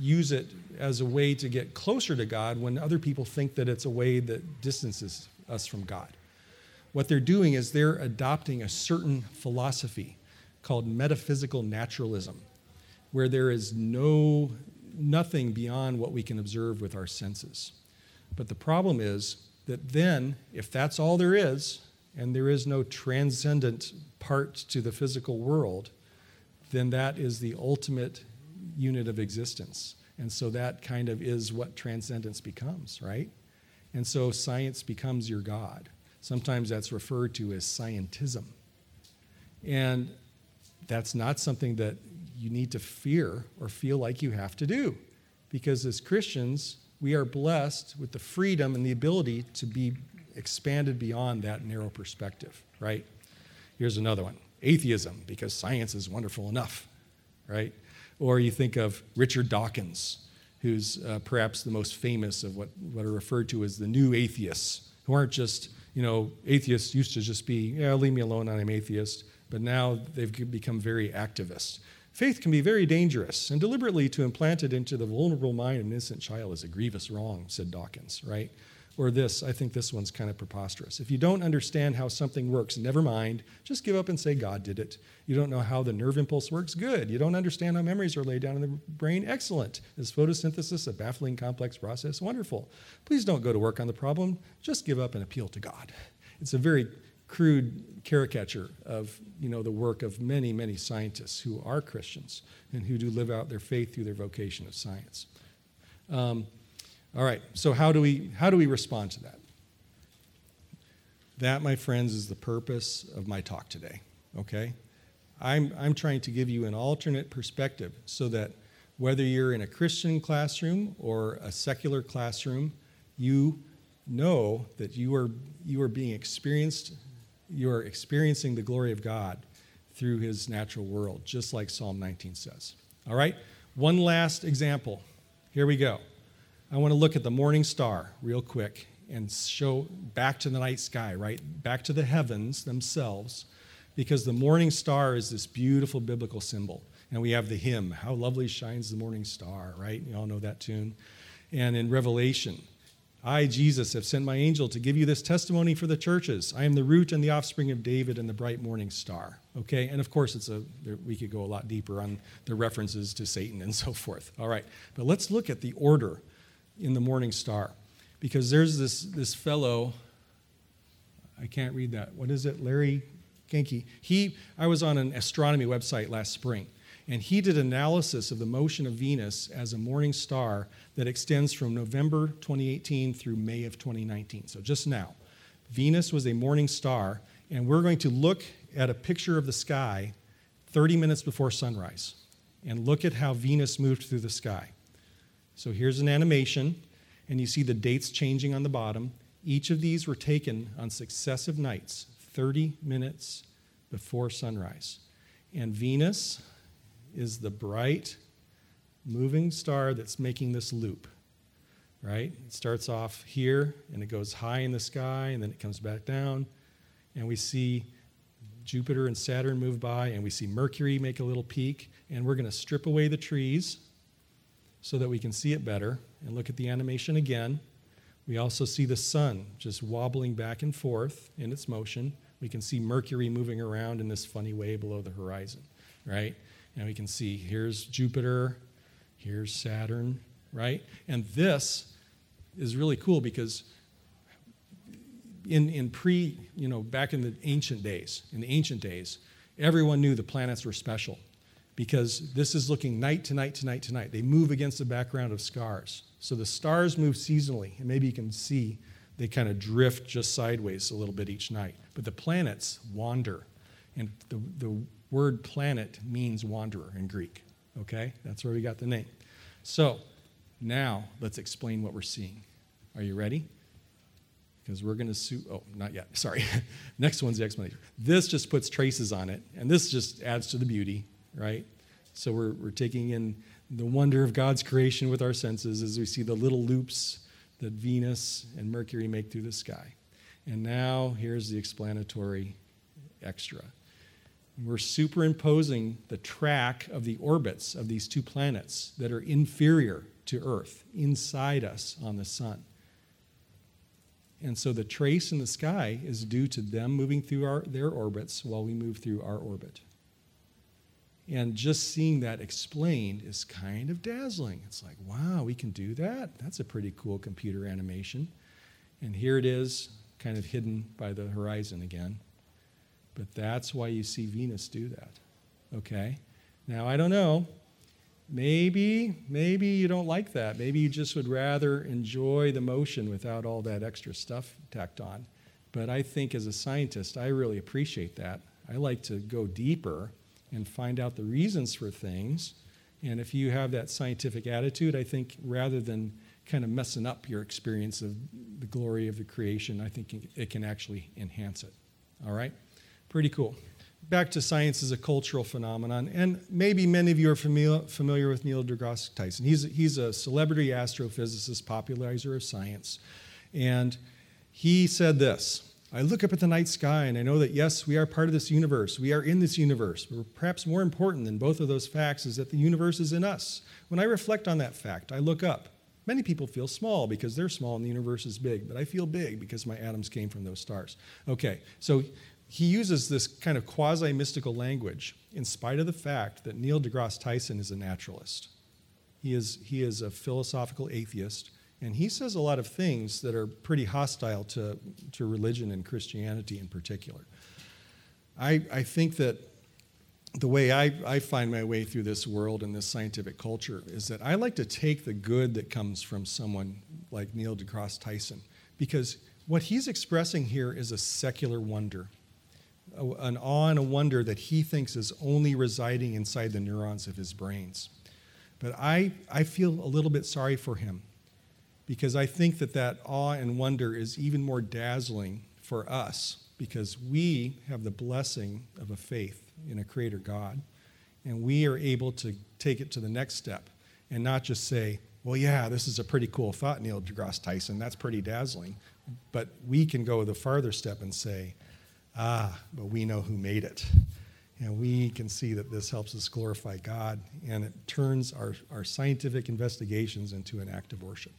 use it as a way to get closer to God when other people think that it's a way that distances us from God. What they're doing is they're adopting a certain philosophy called metaphysical naturalism, where there is no nothing beyond what we can observe with our senses. But the problem is that then, if that's all there is, and there is no transcendent part to the physical world, then that is the ultimate unit of existence. And so that kind of is what transcendence becomes, right? And so science becomes your God. Sometimes that's referred to as scientism. And that's not something that you need to fear or feel like you have to do. Because as Christians, we are blessed with the freedom and the ability to be expanded beyond that narrow perspective, right? Here's another one atheism, because science is wonderful enough, right? Or you think of Richard Dawkins, who's uh, perhaps the most famous of what, what are referred to as the new atheists, who aren't just, you know, atheists used to just be, yeah, leave me alone, I'm atheist, but now they've become very activist. Faith can be very dangerous, and deliberately to implant it into the vulnerable mind of an innocent child is a grievous wrong, said Dawkins, right? Or this, I think this one's kind of preposterous. If you don't understand how something works, never mind, just give up and say God did it. You don't know how the nerve impulse works? Good. You don't understand how memories are laid down in the brain? Excellent. Is photosynthesis a baffling, complex process? Wonderful. Please don't go to work on the problem. Just give up and appeal to God. It's a very crude caricature of you know the work of many many scientists who are christians and who do live out their faith through their vocation of science um, all right, so how do we how do we respond to that? That, my friends, is the purpose of my talk today. Okay? I'm, I'm trying to give you an alternate perspective so that whether you're in a Christian classroom or a secular classroom, you know that you are, you are being experienced, you are experiencing the glory of God through his natural world, just like Psalm 19 says. All right? One last example. Here we go. I want to look at the morning star real quick and show back to the night sky, right? Back to the heavens themselves, because the morning star is this beautiful biblical symbol. And we have the hymn, How Lovely Shines the Morning Star, right? You all know that tune. And in Revelation, I, Jesus, have sent my angel to give you this testimony for the churches. I am the root and the offspring of David and the bright morning star. Okay, and of course, it's a we could go a lot deeper on the references to Satan and (laughs) so forth. All right, but let's look at the order in the Morning Star. Because there's this, this fellow, I can't read that. What is it? Larry Genke. He, I was on an astronomy website last spring, and he did analysis of the motion of Venus as a morning star that extends from November 2018 through May of 2019. So just now. Venus was a morning star, and we're going to look at a picture of the sky 30 minutes before sunrise and look at how Venus moved through the sky. So here's an animation, and you see the dates changing on the bottom. Each of these were taken on successive nights, 30 minutes before sunrise. And Venus is the bright, moving star that's making this loop, right? It starts off here, and it goes high in the sky, and then it comes back down. And we see Jupiter and Saturn move by, and we see Mercury make a little peak. And we're going to strip away the trees so that we can see it better and look at the animation again. We also see the sun just wobbling back and forth in its motion. We can see Mercury moving around in this funny way below the horizon, right? And we can see here's Jupiter, here's Saturn, right? And this is really cool because in, in pre, you know, back in the ancient days, in the ancient days, everyone knew the planets were special because this is looking night to night to night to night. They move against the background of stars. So the stars move seasonally, and maybe you can see they kind of drift just sideways a little bit each night. But the planets wander. And the, the word planet means wanderer in Greek. Okay? That's where we got the name. So now let's explain what we're seeing. Are you ready? Because we're going to sue. Oh, not yet. (laughs) Sorry. (laughs) Next one's the explanation. This just puts traces on it, and this just adds to the beauty right? So we're, we're taking in the wonder of God's creation with our senses as we see the little loops that Venus and Mercury make through the sky. And now here's the explanatory extra. We're superimposing the track of the orbits of these two planets that are inferior to Earth inside us on the sun. And so the trace in the sky is due to them moving through our, their orbits while we move through our orbit. And just seeing that explained is kind of dazzling. It's like, wow, we can do that? That's a pretty cool computer animation. And here it is, kind of hidden by the horizon again. But that's why you see Venus do that. Okay? Now, I don't know. Maybe, maybe you don't like that. Maybe you just would rather enjoy the motion without all that extra stuff tacked on. But I think as a scientist, I really appreciate that. I like to go deeper and find out the reasons for things. And if you have that scientific attitude, I think rather than kind of messing up your experience of the glory of the creation, I think it can actually enhance it. All right? Pretty cool. Back to science as a cultural phenomenon, and maybe many of you are familiar, familiar with Neil deGrasse Tyson. He's, he's a celebrity astrophysicist, popularizer of science, and he said this I look up at the night sky and I know that, yes, we are part of this universe. We are in this universe. But perhaps more important than both of those facts is that the universe is in us. When I reflect on that fact, I look up Many people feel small because they're small and the universe is big, but I feel big because my atoms came from those stars. Okay, so he uses this kind of quasi mystical language in spite of the fact that Neil deGrasse Tyson is a naturalist. He is, he is a philosophical atheist, and he says a lot of things that are pretty hostile to, to religion and Christianity in particular. I, I think that the way I, I find my way through this world and this scientific culture is that I like to take the good that comes from someone like Neil deGrasse Tyson because what he's expressing here is a secular wonder, an awe and a wonder that he thinks is only residing inside the neurons of his brains. But I, I feel a little bit sorry for him because I think that that awe and wonder is even more dazzling for us because we have the blessing of a faith in a creator God. And we are able to take it to the next step and not just say, well, yeah, this is a pretty cool thought, Neil deGrasse Tyson. That's pretty dazzling. But we can go the farther step and say, ah, but we know who made it. And we can see that this helps us glorify God and it turns our, our scientific investigations into an act of worship.